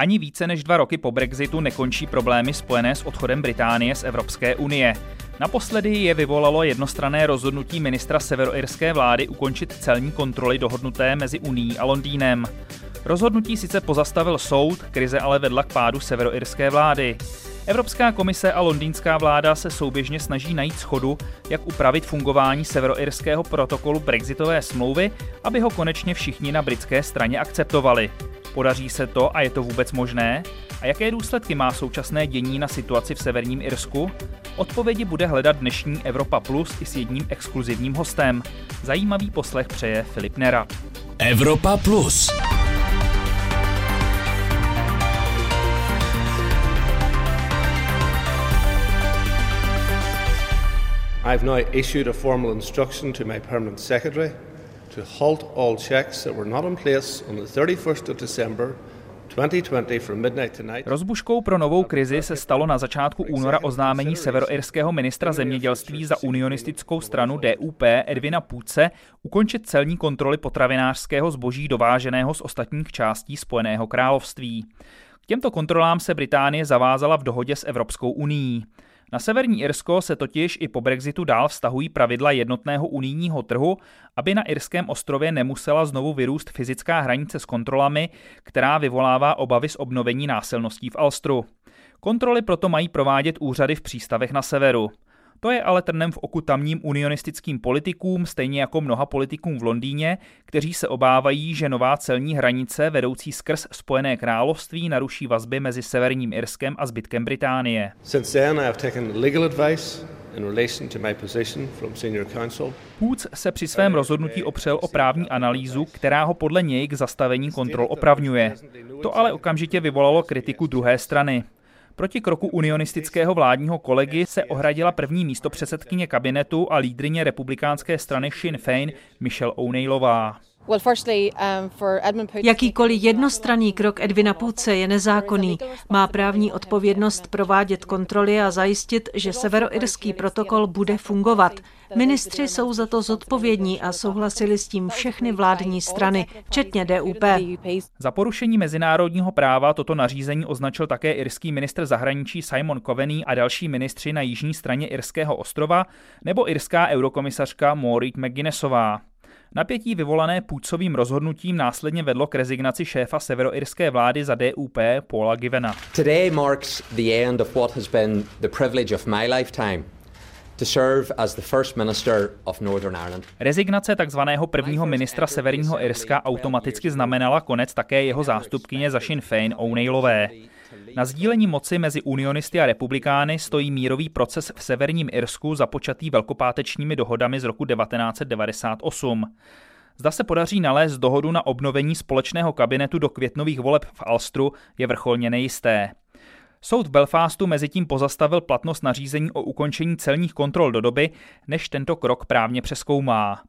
Ani více než dva roky po Brexitu nekončí problémy spojené s odchodem Británie z Evropské unie. Naposledy je vyvolalo jednostranné rozhodnutí ministra severoirské vlády ukončit celní kontroly dohodnuté mezi Uní a Londýnem. Rozhodnutí sice pozastavil soud, krize ale vedla k pádu severoirské vlády. Evropská komise a londýnská vláda se souběžně snaží najít schodu, jak upravit fungování severoirského protokolu Brexitové smlouvy, aby ho konečně všichni na britské straně akceptovali. Podaří se to a je to vůbec možné? A jaké důsledky má současné dění na situaci v severním Irsku? Odpovědi bude hledat dnešní Evropa Plus i s jedním exkluzivním hostem. Zajímavý poslech přeje Filip Nerad. Evropa Plus. I've now issued a formal instruction to my permanent secretary to halt all checks that were not in place on the 31st of December Rozbuškou pro novou krizi se stalo na začátku února oznámení severoirského ministra zemědělství za unionistickou stranu DUP Edvina Půce ukončit celní kontroly potravinářského zboží dováženého z ostatních částí Spojeného království. K těmto kontrolám se Británie zavázala v dohodě s Evropskou unii. Na severní Irsko se totiž i po Brexitu dál vztahují pravidla jednotného unijního trhu, aby na irském ostrově nemusela znovu vyrůst fyzická hranice s kontrolami, která vyvolává obavy z obnovení násilností v Alstru. Kontroly proto mají provádět úřady v přístavech na severu. To je ale trnem v oku tamním unionistickým politikům, stejně jako mnoha politikům v Londýně, kteří se obávají, že nová celní hranice vedoucí skrz Spojené království naruší vazby mezi Severním Irskem a zbytkem Británie. Půc se při svém rozhodnutí opřel o právní analýzu, která ho podle něj k zastavení kontrol opravňuje. To ale okamžitě vyvolalo kritiku druhé strany. Proti kroku unionistického vládního kolegy se ohradila první místo předsedkyně kabinetu a lídrině republikánské strany Sinn Féin Michelle O'Neillová. Um, Jakýkoliv jednostranný krok Edvina Půce je nezákonný. Má právní odpovědnost provádět kontroly a zajistit, že severoirský protokol bude fungovat. Ministři jsou za to zodpovědní a souhlasili s tím všechny vládní strany, včetně DUP. Za porušení mezinárodního práva toto nařízení označil také irský ministr zahraničí Simon Coveney a další ministři na jižní straně irského ostrova nebo irská eurokomisařka Maureen McGuinnessová. Napětí vyvolané půcovým rozhodnutím následně vedlo k rezignaci šéfa severoirské vlády za DUP Paula Givena. Today marks the end of what has been the privilege of my lifetime. Rezignace takzvaného prvního ministra Severního Irska automaticky znamenala konec také jeho zástupkyně za Sinn Féin O'Neillové. Na sdílení moci mezi unionisty a republikány stojí mírový proces v severním Irsku započatý velkopátečními dohodami z roku 1998. Zda se podaří nalézt dohodu na obnovení společného kabinetu do květnových voleb v Alstru je vrcholně nejisté. Soud v Belfastu mezitím pozastavil platnost nařízení o ukončení celních kontrol do doby, než tento krok právně přeskoumá.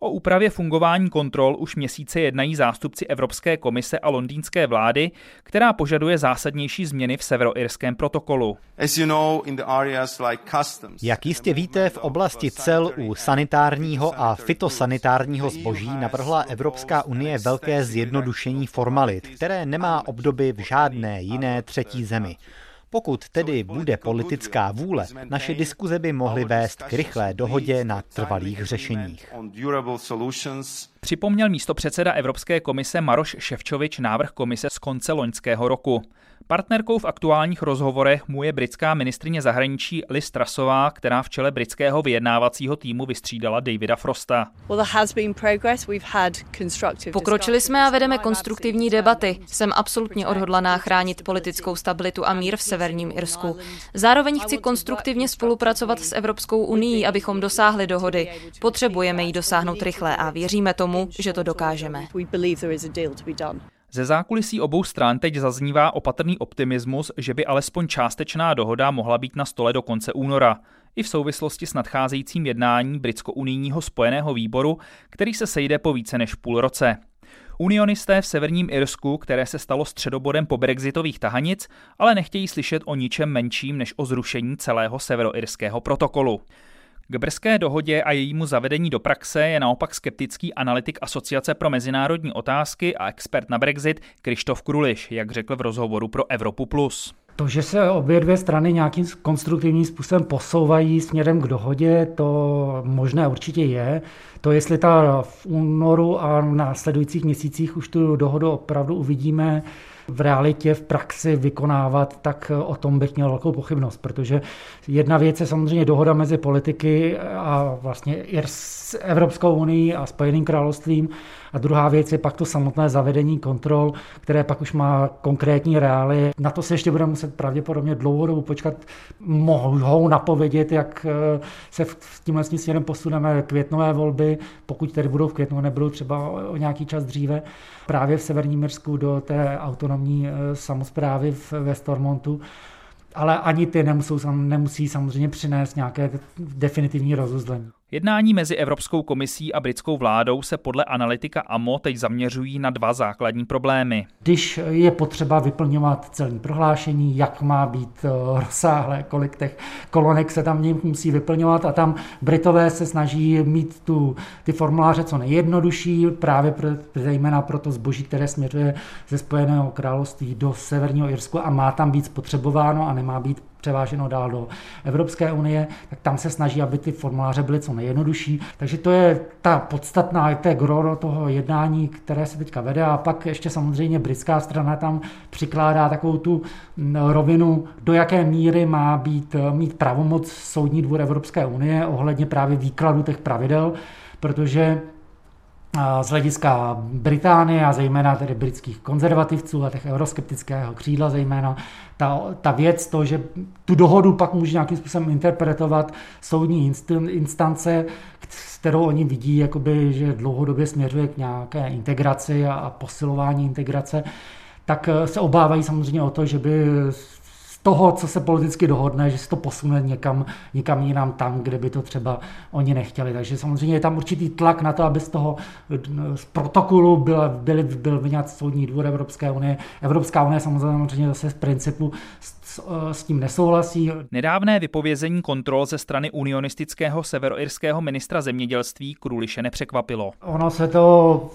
O úpravě fungování kontrol už měsíce jednají zástupci Evropské komise a londýnské vlády, která požaduje zásadnější změny v severoirském protokolu. Jak jistě víte, v oblasti cel u sanitárního a fitosanitárního zboží navrhla Evropská unie velké zjednodušení formalit, které nemá obdoby v žádné jiné třetí zemi. Pokud tedy bude politická vůle, naše diskuze by mohly vést k rychlé dohodě na trvalých řešeních. Připomněl místo předseda Evropské komise Maroš Ševčovič návrh komise z konce loňského roku. Partnerkou v aktuálních rozhovorech mu je britská ministrině zahraničí Liz Trasová, která v čele britského vyjednávacího týmu vystřídala Davida Frosta. Pokročili jsme a vedeme konstruktivní debaty. Jsem absolutně odhodlaná chránit politickou stabilitu a mír v severním Irsku. Zároveň chci konstruktivně spolupracovat s Evropskou unii, abychom dosáhli dohody. Potřebujeme ji dosáhnout rychle a věříme tomu, že to dokážeme. Ze zákulisí obou stran teď zaznívá opatrný optimismus, že by alespoň částečná dohoda mohla být na stole do konce února, i v souvislosti s nadcházejícím jednání britsko-unijního spojeného výboru, který se sejde po více než půl roce. Unionisté v severním Irsku, které se stalo středobodem po brexitových tahanic, ale nechtějí slyšet o ničem menším než o zrušení celého severoirského protokolu. K brzké dohodě a jejímu zavedení do praxe je naopak skeptický analytik Asociace pro mezinárodní otázky a expert na Brexit Krištof Kruliš, jak řekl v rozhovoru pro Evropu+. Plus. To, že se obě dvě strany nějakým konstruktivním způsobem posouvají směrem k dohodě, to možné určitě je. To, jestli ta v únoru a v následujících měsících už tu dohodu opravdu uvidíme, v realitě, v praxi vykonávat, tak o tom bych měl velkou pochybnost, protože jedna věc je samozřejmě dohoda mezi politiky a vlastně i s Evropskou unii a Spojeným královstvím a druhá věc je pak to samotné zavedení kontrol, které pak už má konkrétní reály. Na to se ještě bude muset pravděpodobně dlouho dobu počkat. Mohou napovědět, jak eh, se v tímhle směrem posuneme květnové volby, pokud tedy budou v květnu, nebudou třeba o nějaký čas dříve, právě v Severním Mirsku do té autonomní eh, samozprávy ve Stormontu ale ani ty nemusou, nemusí samozřejmě přinést nějaké definitivní rozuzlení. Jednání mezi Evropskou komisí a britskou vládou se podle analytika AMO teď zaměřují na dva základní problémy. Když je potřeba vyplňovat celní prohlášení, jak má být eh, rozsáhlé, kolik těch kolonek se tam musí vyplňovat a tam Britové se snaží mít tu, ty formuláře co nejjednodušší, právě pro, zejména pro to zboží, které směřuje ze Spojeného království do Severního Irsku a má tam být spotřebováno a nemá být převáženo dál do Evropské unie, tak tam se snaží, aby ty formuláře byly co nejjednodušší. Takže to je ta podstatná, to je gro toho jednání, které se teďka vede a pak ještě samozřejmě britská strana tam přikládá takovou tu rovinu, do jaké míry má být mít pravomoc Soudní dvůr Evropské unie ohledně právě výkladu těch pravidel, protože z hlediska Británie a zejména tedy britských konzervativců a těch euroskeptického křídla zejména, ta, ta věc, to, že tu dohodu pak může nějakým způsobem interpretovat soudní instance, kterou oni vidí, jakoby, že dlouhodobě směřuje k nějaké integraci a, a posilování integrace, tak eh, se obávají samozřejmě o to, že by toho, co se politicky dohodne, že se to posune někam, někam jinam tam, kde by to třeba oni nechtěli. Takže samozřejmě je tam určitý tlak na to, aby z toho z protokolu byl, byl, byl vyňat soudní dvůr Evropské unie. Evropská unie samozřejmě zase z principu s, s tím nesouhlasí. Nedávné vypovězení kontrol ze strany unionistického severoirského ministra zemědělství Kruliše nepřekvapilo. Ono se to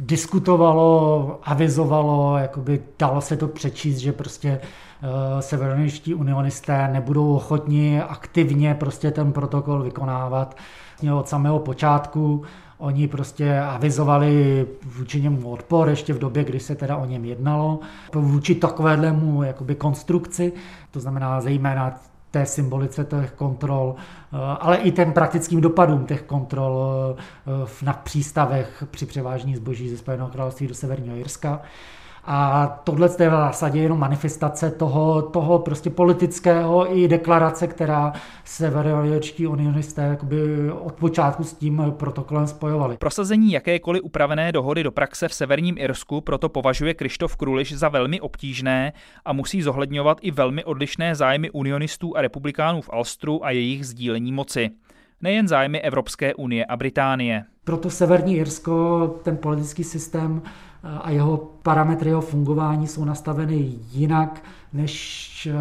diskutovalo, avizovalo, jakoby dalo se to přečíst, že prostě uh, severoničtí unionisté nebudou ochotni aktivně prostě ten protokol vykonávat. Od samého počátku oni prostě avizovali vůči němu odpor ještě v době, kdy se teda o něm jednalo. Vůči takovému jakoby konstrukci, to znamená zejména té symbolice těch kontrol, eh, ale i ten praktickým dopadům těch kontrol eh, na přístavech při převážení zboží ze Spojeného království do Severního Jirska. A tohle je v zásadě jenom manifestace toho, toho prostě politického i deklarace, která severoameričtí unionisté jakoby od počátku s tím protokolem spojovali. Prosazení jakékoliv upravené dohody do praxe v severním Irsku proto považuje Krištof Kruliš za velmi obtížné a musí zohledňovat i velmi odlišné zájmy unionistů a republikánů v Alstru a jejich sdílení moci nejen zájmy Evropské unie a Británie. Proto Severní Irsko, ten politický systém a jeho parametry jeho fungování jsou nastaveny jinak, než eh,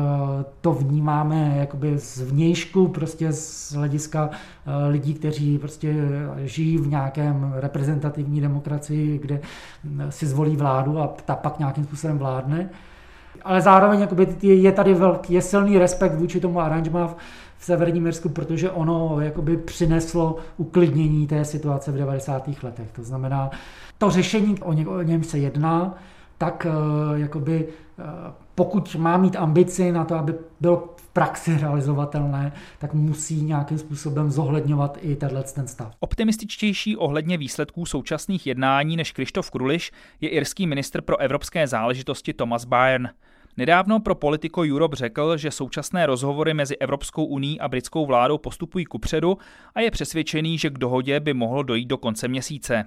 to vnímáme jakoby z vnějšku, prostě z hlediska eh, lidí, kteří prostě žijí v nějakém reprezentativní demokracii, kde hm, si zvolí vládu a ta pak nějakým způsobem vládne. Ale zároveň jakoby je tady velký, je silný respekt vůči tomu aranžma v Severním Irsku, protože ono jakoby přineslo uklidnění té situace v 90. letech. To znamená, to řešení, o, ně, o něm se jedná, tak eh, jakoby, eh, pokud má mít ambici na to, aby bylo v praxi realizovatelné, tak musí nějakým způsobem zohledňovat i tenhle ten stav. Optimističtější ohledně výsledků současných jednání než Krištof Kruliš je irský ministr pro evropské záležitosti Thomas Byrne. Nedávno pro Politico Europe řekl, že současné rozhovory mezi Evropskou uní a britskou vládou postupují kupředu a je přesvědčený, že k dohodě by mohlo dojít do konce měsíce.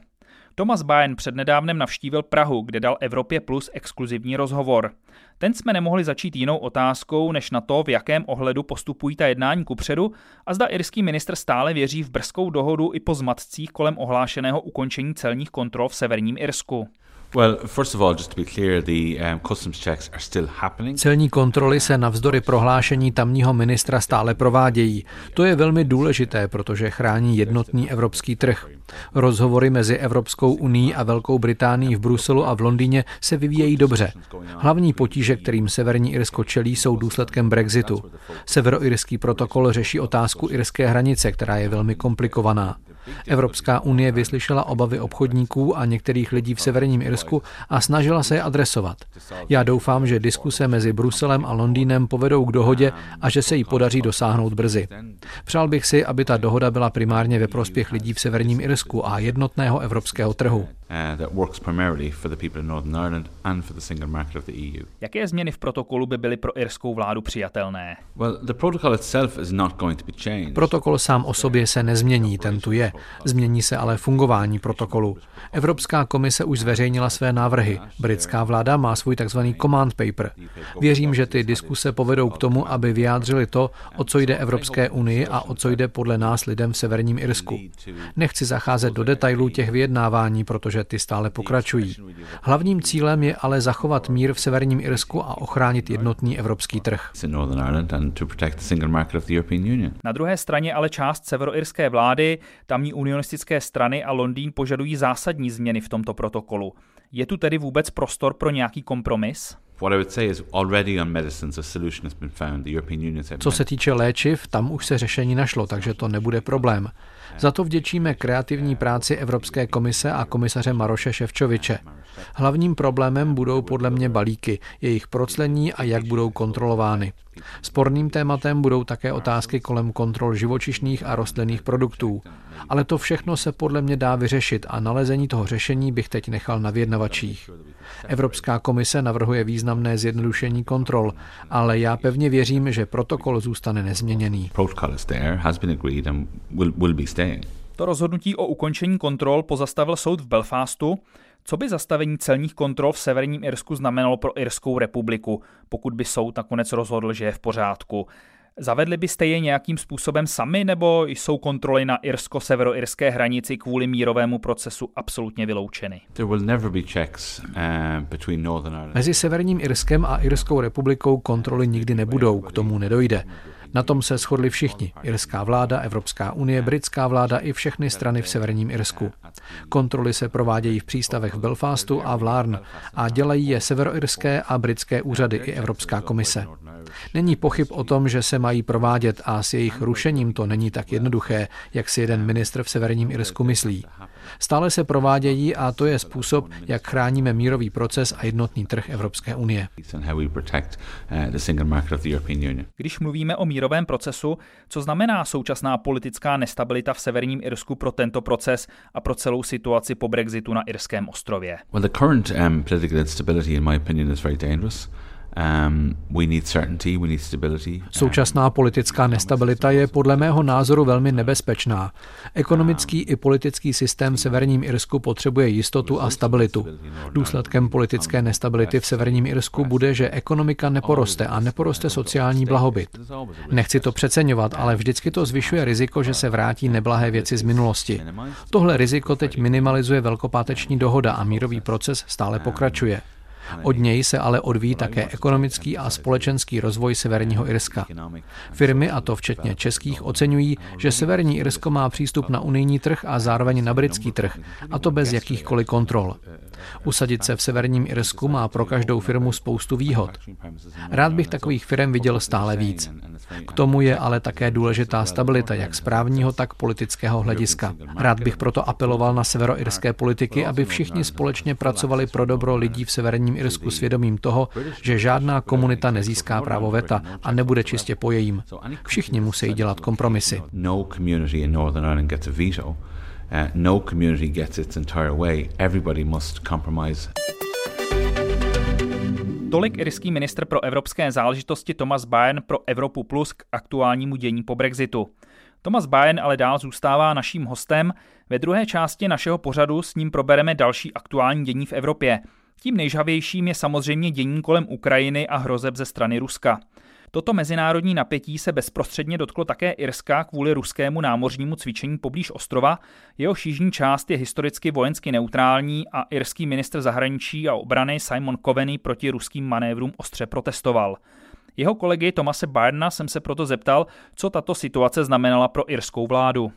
Thomas Byrne přednedávnem navštívil Prahu, kde dal Evropě Plus exkluzivní rozhovor. Ten jsme nemohli začít jinou otázkou, než na to, v jakém ohledu postupují ta jednání kupředu a zda irský ministr stále věří v brzkou dohodu i po zmatcích kolem ohlášeného ukončení celních kontrol v severním Irsku. Celní kontroly se navzdory prohlášení tamního ministra stále provádějí. To je velmi důležité, protože chrání jednotný evropský trh. Rozhovory mezi Evropskou uní a Velkou Británií v Bruselu a v Londýně se vyvíjejí dobře. Hlavní potíže, kterým Severní Irsko čelí, jsou důsledkem Brexitu. Severoirský protokol řeší otázku irské hranice, která je velmi komplikovaná. Evropská unie vyslyšela obavy obchodníků a některých lidí v severním Irsku a snažila se je adresovat. Já doufám, že diskuse mezi Bruselem a Londýnem povedou k dohodě a že se jí podaří dosáhnout brzy. Přál bych si, aby ta dohoda byla primárně ve prospěch lidí v severním Irsku a jednotného evropského trhu. Uh, that works primarily for the people in Northern Ireland and for the single market of the EU. Jaké změny v protokolu by byly pro irskou vládu přijatelné? Well, the protocol itself is not going to be changed. Protokol sám o sobě se nezmění, ten tu je. Změní se ale fungování protokolu. Evropská komise už zveřejnila své návrhy. Britská vláda má svůj tzv. command paper. Věřím, že ty diskuse povedou k tomu, aby vyjádřili to, o co jde Evropské unii a o co jde podle nás lidem v severním Irsku. Nechci zacházet do detailů těch vyjednávání, protože ty stále pokračují. Hlavním cílem je ale zachovat mír v severním Irsku a ochránit jednotný evropský trh. Na druhé straně ale část severoirské vlády, tamní unionistické strany a Londýn požadují zásadní změny v tomto protokolu. Je tu tedy vůbec prostor pro nějaký kompromis? Co se týče léčiv, tam už se řešení našlo, takže to nebude problém. Za to vděčíme kreativní práci Evropské komise a komisaře Maroše Ševčoviče. Hlavním problémem budou podle mě balíky, jejich proclení a jak budou kontrolovány. Sporným tématem budou také otázky kolem kontrol živočišných a rostlinných produktů. Ale to všechno se podle mě dá vyřešit a nalezení toho řešení bych teď nechal na vyjednavačích. Evropská komise navrhuje významné zjednodušení kontrol, ale já pevně věřím, že protokol zůstane nezměněný. To rozhodnutí o ukončení kontrol pozastavil soud v Belfastu. Co by zastavení celních kontrol v severním Irsku znamenalo pro Irskou republiku, pokud by soud nakonec rozhodl, že je v pořádku? Zavedli byste je nějakým způsobem sami, nebo jsou kontroly na irsko-severoirské hranici kvůli mírovému procesu absolutně vyloučeny? Uh, Mezi Severním Irskem a Irskou republikou kontroly nikdy nebudou, k tomu nedojde. Na tom se shodli všichni. Irská vláda, Evropská unie, britská vláda i všechny strany v severním Irsku. Kontroly se provádějí v přístavech v Belfastu a v Larn a dělají je severoirské a britské úřady i Evropská komise. Není pochyb o tom, že se mají provádět a s jejich rušením to není tak jednoduché, jak si jeden ministr v severním Irsku myslí. Stále se provádějí a to je způsob, jak chráníme mírový proces a jednotný trh Evropské unie. Když mluvíme o mírovém procesu, co znamená současná politická nestabilita v severním Irsku pro tento proces a pro celou situaci po Brexitu na Irském ostrově? Well, the current um, political instability, in my opinion, is very dangerous. Um, Současná politická nestabilita je podle mého názoru velmi nebezpečná. Ekonomický i politický systém v Severním Irsku potřebuje jistotu a stabilitu. Důsledkem politické nestability v Severním Irsku bude, že ekonomika neporoste a neporoste sociální blahobyt. Nechci to přeceňovat, ale vždycky to zvyšuje riziko, že se vrátí neblahé věci z minulosti. Tohle riziko teď minimalizuje velkopáteční dohoda a mírový proces stále pokračuje. Od něj se ale odvíjí také ekonomický a společenský rozvoj Severního Irska. Firmy, a to včetně českých, oceňují, že Severní Irsko má přístup na unijní trh a zároveň na britský trh, a to bez jakýchkoliv kontrol. Usadit se v Severním Irsku má pro každou firmu spoustu výhod. Rád bych takových firm viděl stále víc. K tomu je ale také důležitá stabilita jak z právního, tak politického hlediska. Rád bych proto apeloval na severoirské politiky, aby všichni společně pracovali pro dobro lidí v Severním Irsku svědomím toho, že žádná komunita nezíská právo veta a nebude čistě po jejím. Všichni musí dělat kompromisy. No Uh, no community gets its entire way. Everybody must compromise. Tolik irský ministr pro evropské záležitosti Thomas Bayen pro Evropu Plus k aktuálnímu dění po Brexitu. Thomas Bayen ale dál zůstává naším hostem. Ve druhé části našeho pořadu s ním probereme další aktuální dění v Evropě. Tím nejžavějším je samozřejmě dění kolem Ukrajiny a hrozeb ze strany Ruska. Toto mezinárodní napětí se bezprostředně dotklo také Irska kvůli ruskému námořnímu cvičení poblíž ostrova. Jeho jižní část je historicky vojensky neutrální a irský ministr zahraničí a obrany Simon Coveney proti ruským manévrům ostře protestoval. Jeho kolegy Tomase Bardena jsem se proto zeptal, co tato situace znamenala pro irskou vládu.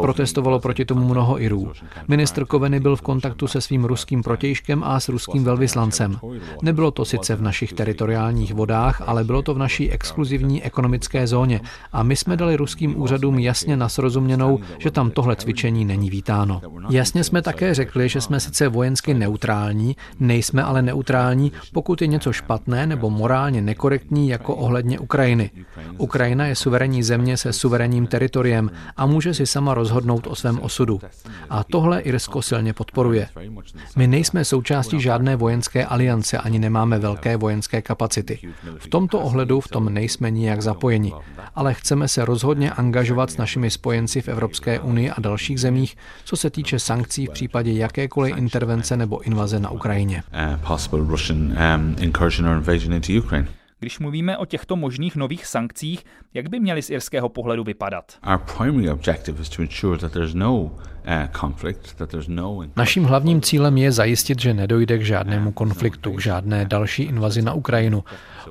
Protestovalo proti tomu mnoho Irů. Ministr Koveny byl v kontaktu se svým ruským protějškem a s ruským velvyslancem. Nebylo to sice v našich teritoriálních vodách, ale bylo to v naší exkluzivní ekonomické zóně a my jsme dali ruským úřadům jasně nasrozuměnou, že tam tohle cvičení není vítáno. Jasně jsme také řekli, že jsme sice vojensky neutrální, nejsme ale neutrální, pokud je něco špatné špatné nebo morálně nekorektní jako ohledně Ukrajiny. Ukrajina je suverénní země se suverénním teritoriem a může si sama rozhodnout o svém osudu. A tohle Irsko silně podporuje. My nejsme součástí žádné vojenské aliance ani nemáme velké vojenské kapacity. V tomto ohledu v tom nejsme nijak zapojeni, ale chceme se rozhodně angažovat s našimi spojenci v Evropské unii a dalších zemích, co se týče sankcí v případě jakékoliv intervence nebo invaze na Ukrajině. Invasion or invasion into Ukraine. Když mluvíme o těchto možných nových sankcích, jak by měly z irského pohledu vypadat? Our primary objective is to ensure that there's no Naším hlavním cílem je zajistit, že nedojde k žádnému konfliktu, k žádné další invazi na Ukrajinu.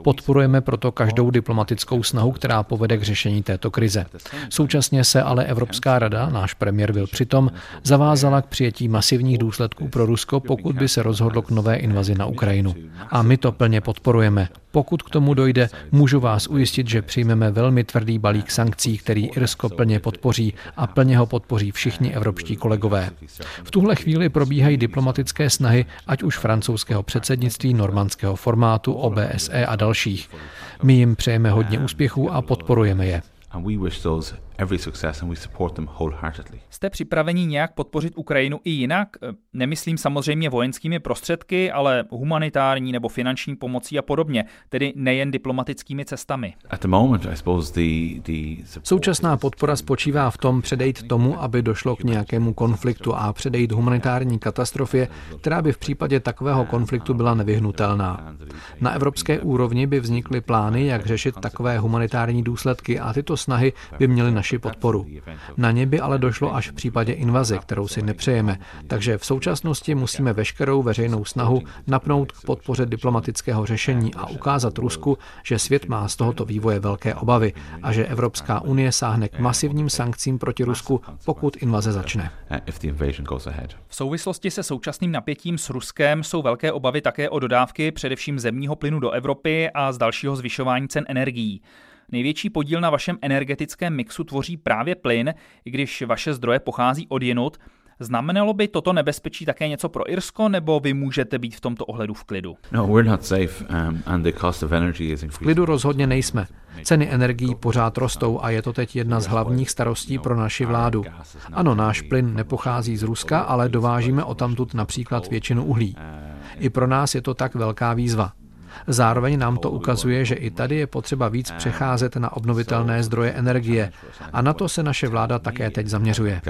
Podporujeme proto každou diplomatickou snahu, která povede k řešení této krize. Současně se ale Evropská rada, náš premiér byl přitom, zavázala k přijetí masivních důsledků pro Rusko, pokud by se rozhodlo k nové invazi na Ukrajinu. A my to plně podporujeme. Pokud k tomu dojde, můžu vás ujistit, že přijmeme velmi tvrdý balík sankcí, který Irsko plně podpoří a plně ho podpoří všichni evropští evropští kolegové. V tuhle chvíli probíhají diplomatické snahy, ať už francouzského předsednictví, normandského formátu, OBSE a dalších. My jim přejeme hodně úspěchů a podporujeme je and we wish those every success and we support them wholeheartedly. Jste připraveni nějak podpořit Ukrajinu i jinak? Nemyslím samozřejmě vojenskými prostředky, ale humanitární nebo finanční pomocí a podobně, tedy nejen diplomatickými cestami. At the moment, I suppose the, the Současná podpora spočívá v tom předejít tomu, aby došlo k nějakému konfliktu a předejít humanitární katastrofě, která by v případě takového konfliktu byla nevyhnutelná. Na evropské úrovni by vznikly plány, jak řešit takové humanitární důsledky a tyto snahy by měly naši podporu. Na ně by ale došlo až v případě invaze, kterou si nepřejeme, takže v současnosti musíme veškerou veřejnou snahu napnout k podpoře diplomatického řešení a ukázat Rusku, že svět má z tohoto vývoje velké obavy a že Evropská unie sáhne k masivním sankcím proti Rusku, pokud invaze začne. V souvislosti se současným napětím s Ruskem jsou velké obavy také o dodávky především zemního plynu do Evropy a z dalšího zvyšování cen energií. Největší podíl na vašem energetickém mixu tvoří právě plyn, i když vaše zdroje pochází od jinut. Znamenalo by toto nebezpečí také něco pro Irsko, nebo vy můžete být v tomto ohledu v klidu? We're not safe, and the cost of energy is v klidu rozhodně nejsme. Ceny energií pořád rostou a je to teď jedna z hlavních starostí pro naši vládu. Ano, náš plyn nepochází z Ruska, ale dovážíme o tamtud například většinu uhlí. I pro nás je to tak velká výzva. Zároveň nám to ukazuje, že i tady je potřeba víc přecházet na obnovitelné zdroje energie a na to se naše vláda také teď zaměřuje.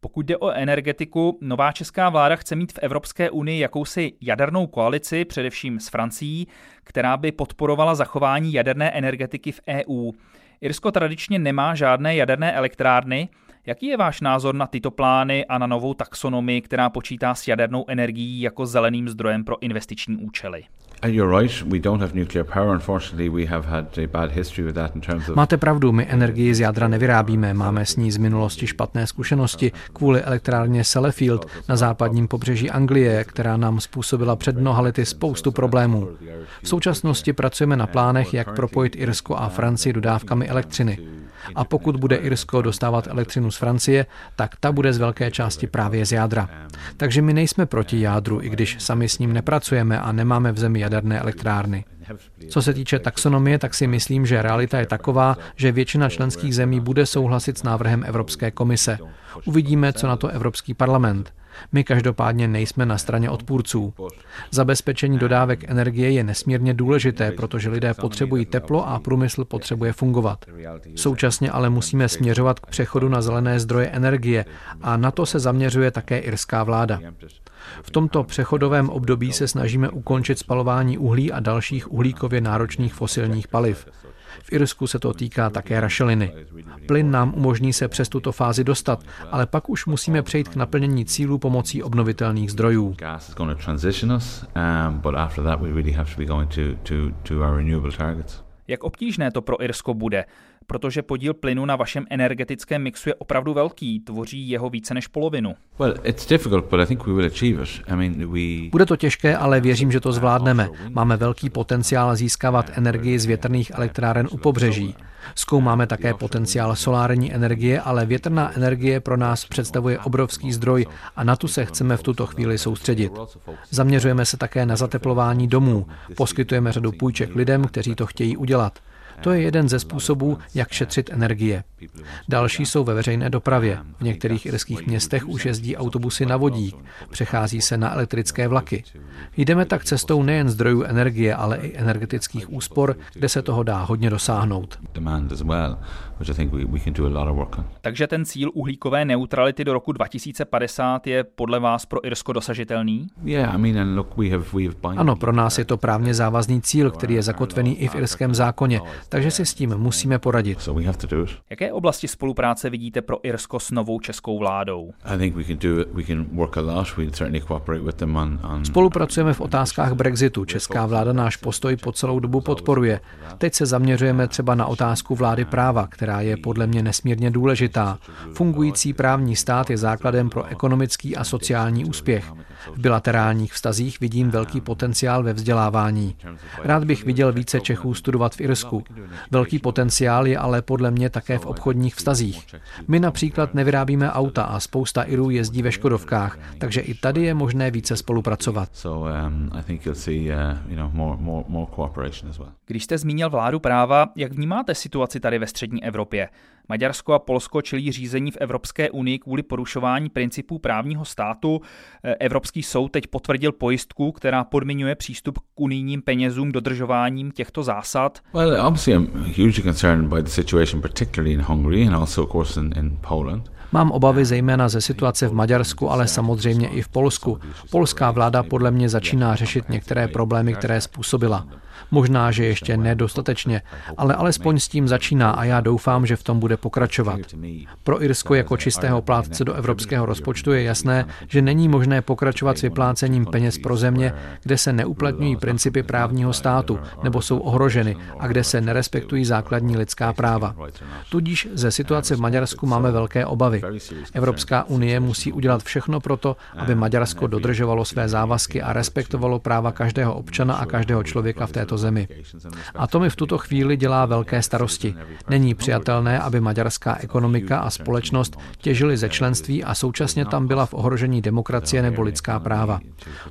Pokud jde o energetiku, nová česká vláda chce mít v Evropské unii jakousi jadernou koalici, především s Francií, která by podporovala zachování jaderné energetiky v EU. Irsko tradičně nemá žádné jaderné elektrárny, Jaký je váš názor na tyto plány a na novou taxonomii, která počítá s jadernou energií jako zeleným zdrojem pro investiční účely? Máte pravdu, my energii z jádra nevyrábíme, máme s ní z minulosti špatné zkušenosti kvůli elektrárně Sellafield na západním pobřeží Anglie, která nám způsobila před mnoha lety spoustu problémů. V současnosti pracujeme na plánech, jak propojit Irsko a Francii dodávkami elektřiny. A pokud bude Irsko dostávat elektřinu z Francie, tak ta bude z velké části právě z jádra. Takže my nejsme proti jádru, i když sami s ním nepracujeme a nemáme v zemi jaderné elektrárny. Co se týče taxonomie, tak si myslím, že realita je taková, že většina členských zemí bude souhlasit s návrhem Evropské komise. Uvidíme, co na to Evropský parlament. My každopádně nejsme na straně odpůrců. Zabezpečení dodávek energie je nesmírně důležité, protože lidé potřebují teplo a průmysl potřebuje fungovat. Současně ale musíme směřovat k přechodu na zelené zdroje energie a na to se zaměřuje také irská vláda. V tomto přechodovém období se snažíme ukončit spalování uhlí a dalších uhlíkově náročných fosilních paliv. V Irsku se to týká také rašeliny. Plyn nám umožní se přes tuto fázi dostat, ale pak už musíme přejít k naplnění cílů pomocí obnovitelných zdrojů. Jak obtížné to pro Irsko bude? Protože podíl plynu na vašem energetickém mixu je opravdu velký, tvoří jeho více než polovinu. Bude to těžké, ale věřím, že to zvládneme. Máme velký potenciál získávat energii z větrných elektráren u pobřeží. Zkoumáme také potenciál solární energie, ale větrná energie pro nás představuje obrovský zdroj a na tu se chceme v tuto chvíli soustředit. Zaměřujeme se také na zateplování domů. Poskytujeme řadu půjček lidem, kteří to chtějí udělat. To je jeden ze způsobů, jak šetřit energie. Další jsou ve veřejné dopravě. V některých irských městech už jezdí autobusy na vodík, přechází se na elektrické vlaky. Jdeme tak cestou nejen zdrojů energie, ale i energetických úspor, kde se toho dá hodně dosáhnout. Takže ten cíl uhlíkové neutrality do roku 2050 je podle vás pro Irsko dosažitelný? Ano, pro nás je to právně závazný cíl, který je zakotvený i v irském zákoně, takže si s tím musíme poradit. Jaké oblasti spolupráce vidíte pro Irsko s novou českou vládou? Spolupracujeme v otázkách Brexitu. Česká vláda náš postoj po celou dobu podporuje. Teď se zaměřujeme třeba na otázku vlády práva, která je podle mě nesmírně důležitá. Fungující právní stát je základem pro ekonomický a sociální úspěch. V bilaterálních vztazích vidím velký potenciál ve vzdělávání. Rád bych viděl více Čechů studovat v Irsku. Velký potenciál je ale podle mě také v obchodních vztazích. My například nevyrábíme auta a spousta Irů jezdí ve Škodovkách, takže i tady je možné více spolupracovat. Když jste zmínil vládu práva, jak vnímáte situaci tady ve střední Evropě? Maďarsko a Polsko čelí řízení v Evropské unii kvůli porušování principů právního státu. Evropský soud teď potvrdil pojistku, která podmiňuje přístup k unijním penězům dodržováním těchto zásad. Well, obviously I'm hugely concerned by the situation particularly in Hungary and also of course in, in Poland. Mám obavy zejména ze situace v Maďarsku, ale samozřejmě i v Polsku. Polská vláda podle mě začíná řešit některé problémy, které způsobila. Možná, že ještě nedostatečně, ale alespoň s tím začíná a já doufám, že v tom bude pokračovat. Pro Irsko jako čistého plátce do evropského rozpočtu je jasné, že není možné pokračovat s vyplácením peněz pro země, kde se neuplatňují principy právního státu nebo jsou ohroženy a kde se nerespektují základní lidská práva. Tudíž ze situace v Maďarsku máme velké obavy. Evropská unie musí udělat všechno pro to, aby Maďarsko dodržovalo své závazky a respektovalo práva každého občana a každého člověka v této zemi. A to mi v tuto chvíli dělá velké starosti. Není přijatelné, aby maďarská ekonomika a společnost těžily ze členství a současně tam byla v ohrožení demokracie nebo lidská práva.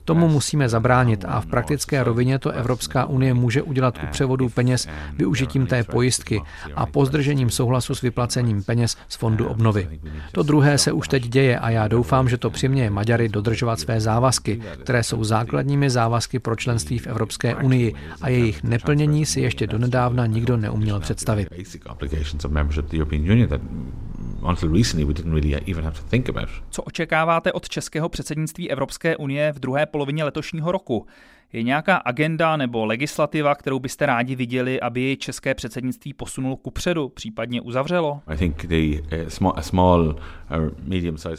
Tomu musíme zabránit a v praktické rovině to Evropská unie může udělat u převodu peněz využitím té pojistky a pozdržením souhlasu s vyplacením peněz z fondu obnovy. To druhé se už teď děje a já doufám, že to přiměje Maďary dodržovat své závazky, které jsou základními závazky pro členství v Evropské unii a jejich neplnění si ještě donedávna nikdo neuměl představit. Co očekáváte od českého předsednictví Evropské unie v druhé polovině letošního roku? Je nějaká agenda nebo legislativa, kterou byste rádi viděli, aby jej české předsednictví posunulo kupředu, případně uzavřelo? Uh,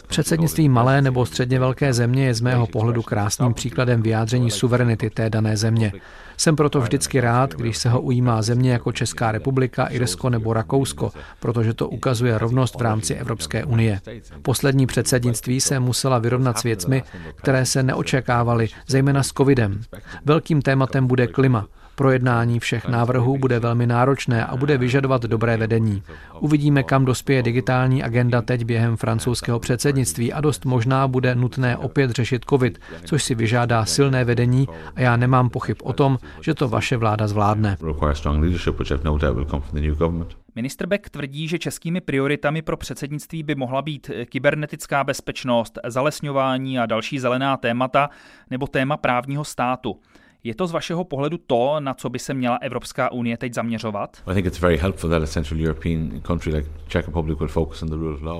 předsednictví malé nebo středně velké země je z mého pohledu krásným příkladem vyjádření suverenity té dané země. Jsem proto vždycky rád, když se ho ujímá země jako Česká republika, Irsko nebo Rakousko, protože to ukazuje rovnost v rámci Evropské unie. Poslední předsednictví se musela vyrovnat s věcmi, které se neočekávaly, zejména s covidem. Velkým tématem bude klima. Projednání všech návrhů bude velmi náročné a bude vyžadovat dobré vedení. Uvidíme, kam dospěje digitální agenda teď během francouzského předsednictví a dost možná bude nutné opět řešit COVID, což si vyžádá silné vedení a já nemám pochyb o tom, že to vaše vláda zvládne. Ministr Beck tvrdí, že českými prioritami pro předsednictví by mohla být kybernetická bezpečnost, zalesňování a další zelená témata nebo téma právního státu. Je to z vašeho pohledu to, na co by se měla Evropská unie teď zaměřovat?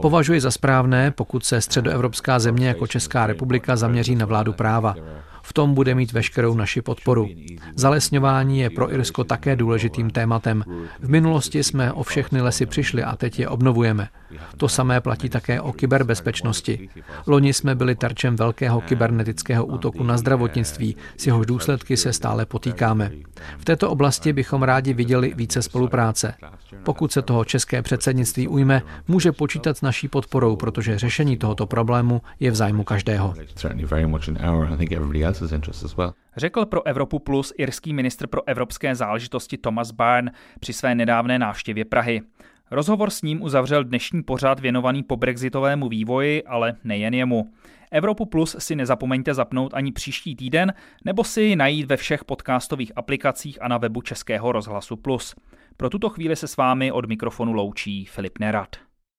Považuji za správné, pokud se středoevropská země jako Česká republika zaměří na vládu práva. V tom bude mít veškerou naši podporu. Zalesňování je pro Irsko také důležitým tématem. V minulosti jsme o všechny lesy přišli a teď je obnovujeme. To samé platí také o kyberbezpečnosti. Loni jsme byli terčem velkého kybernetického útoku na zdravotnictví, s jehož důsledky se stále potýkáme. V této oblasti bychom rádi viděli více spolupráce. Pokud se toho české předsednictví ujme, může počítat s naší podporou, protože řešení tohoto problému je v zájmu každého. Řekl pro Evropu Plus irský ministr pro evropské záležitosti Thomas Byrne při své nedávné návštěvě Prahy. Rozhovor s ním uzavřel dnešní pořad věnovaný po brexitovému vývoji, ale nejen jemu. Evropu Plus si nezapomeňte zapnout ani příští týden, nebo si ji najít ve všech podcastových aplikacích a na webu Českého rozhlasu Plus. Pro tuto chvíli se s vámi od mikrofonu loučí Filip Nerad.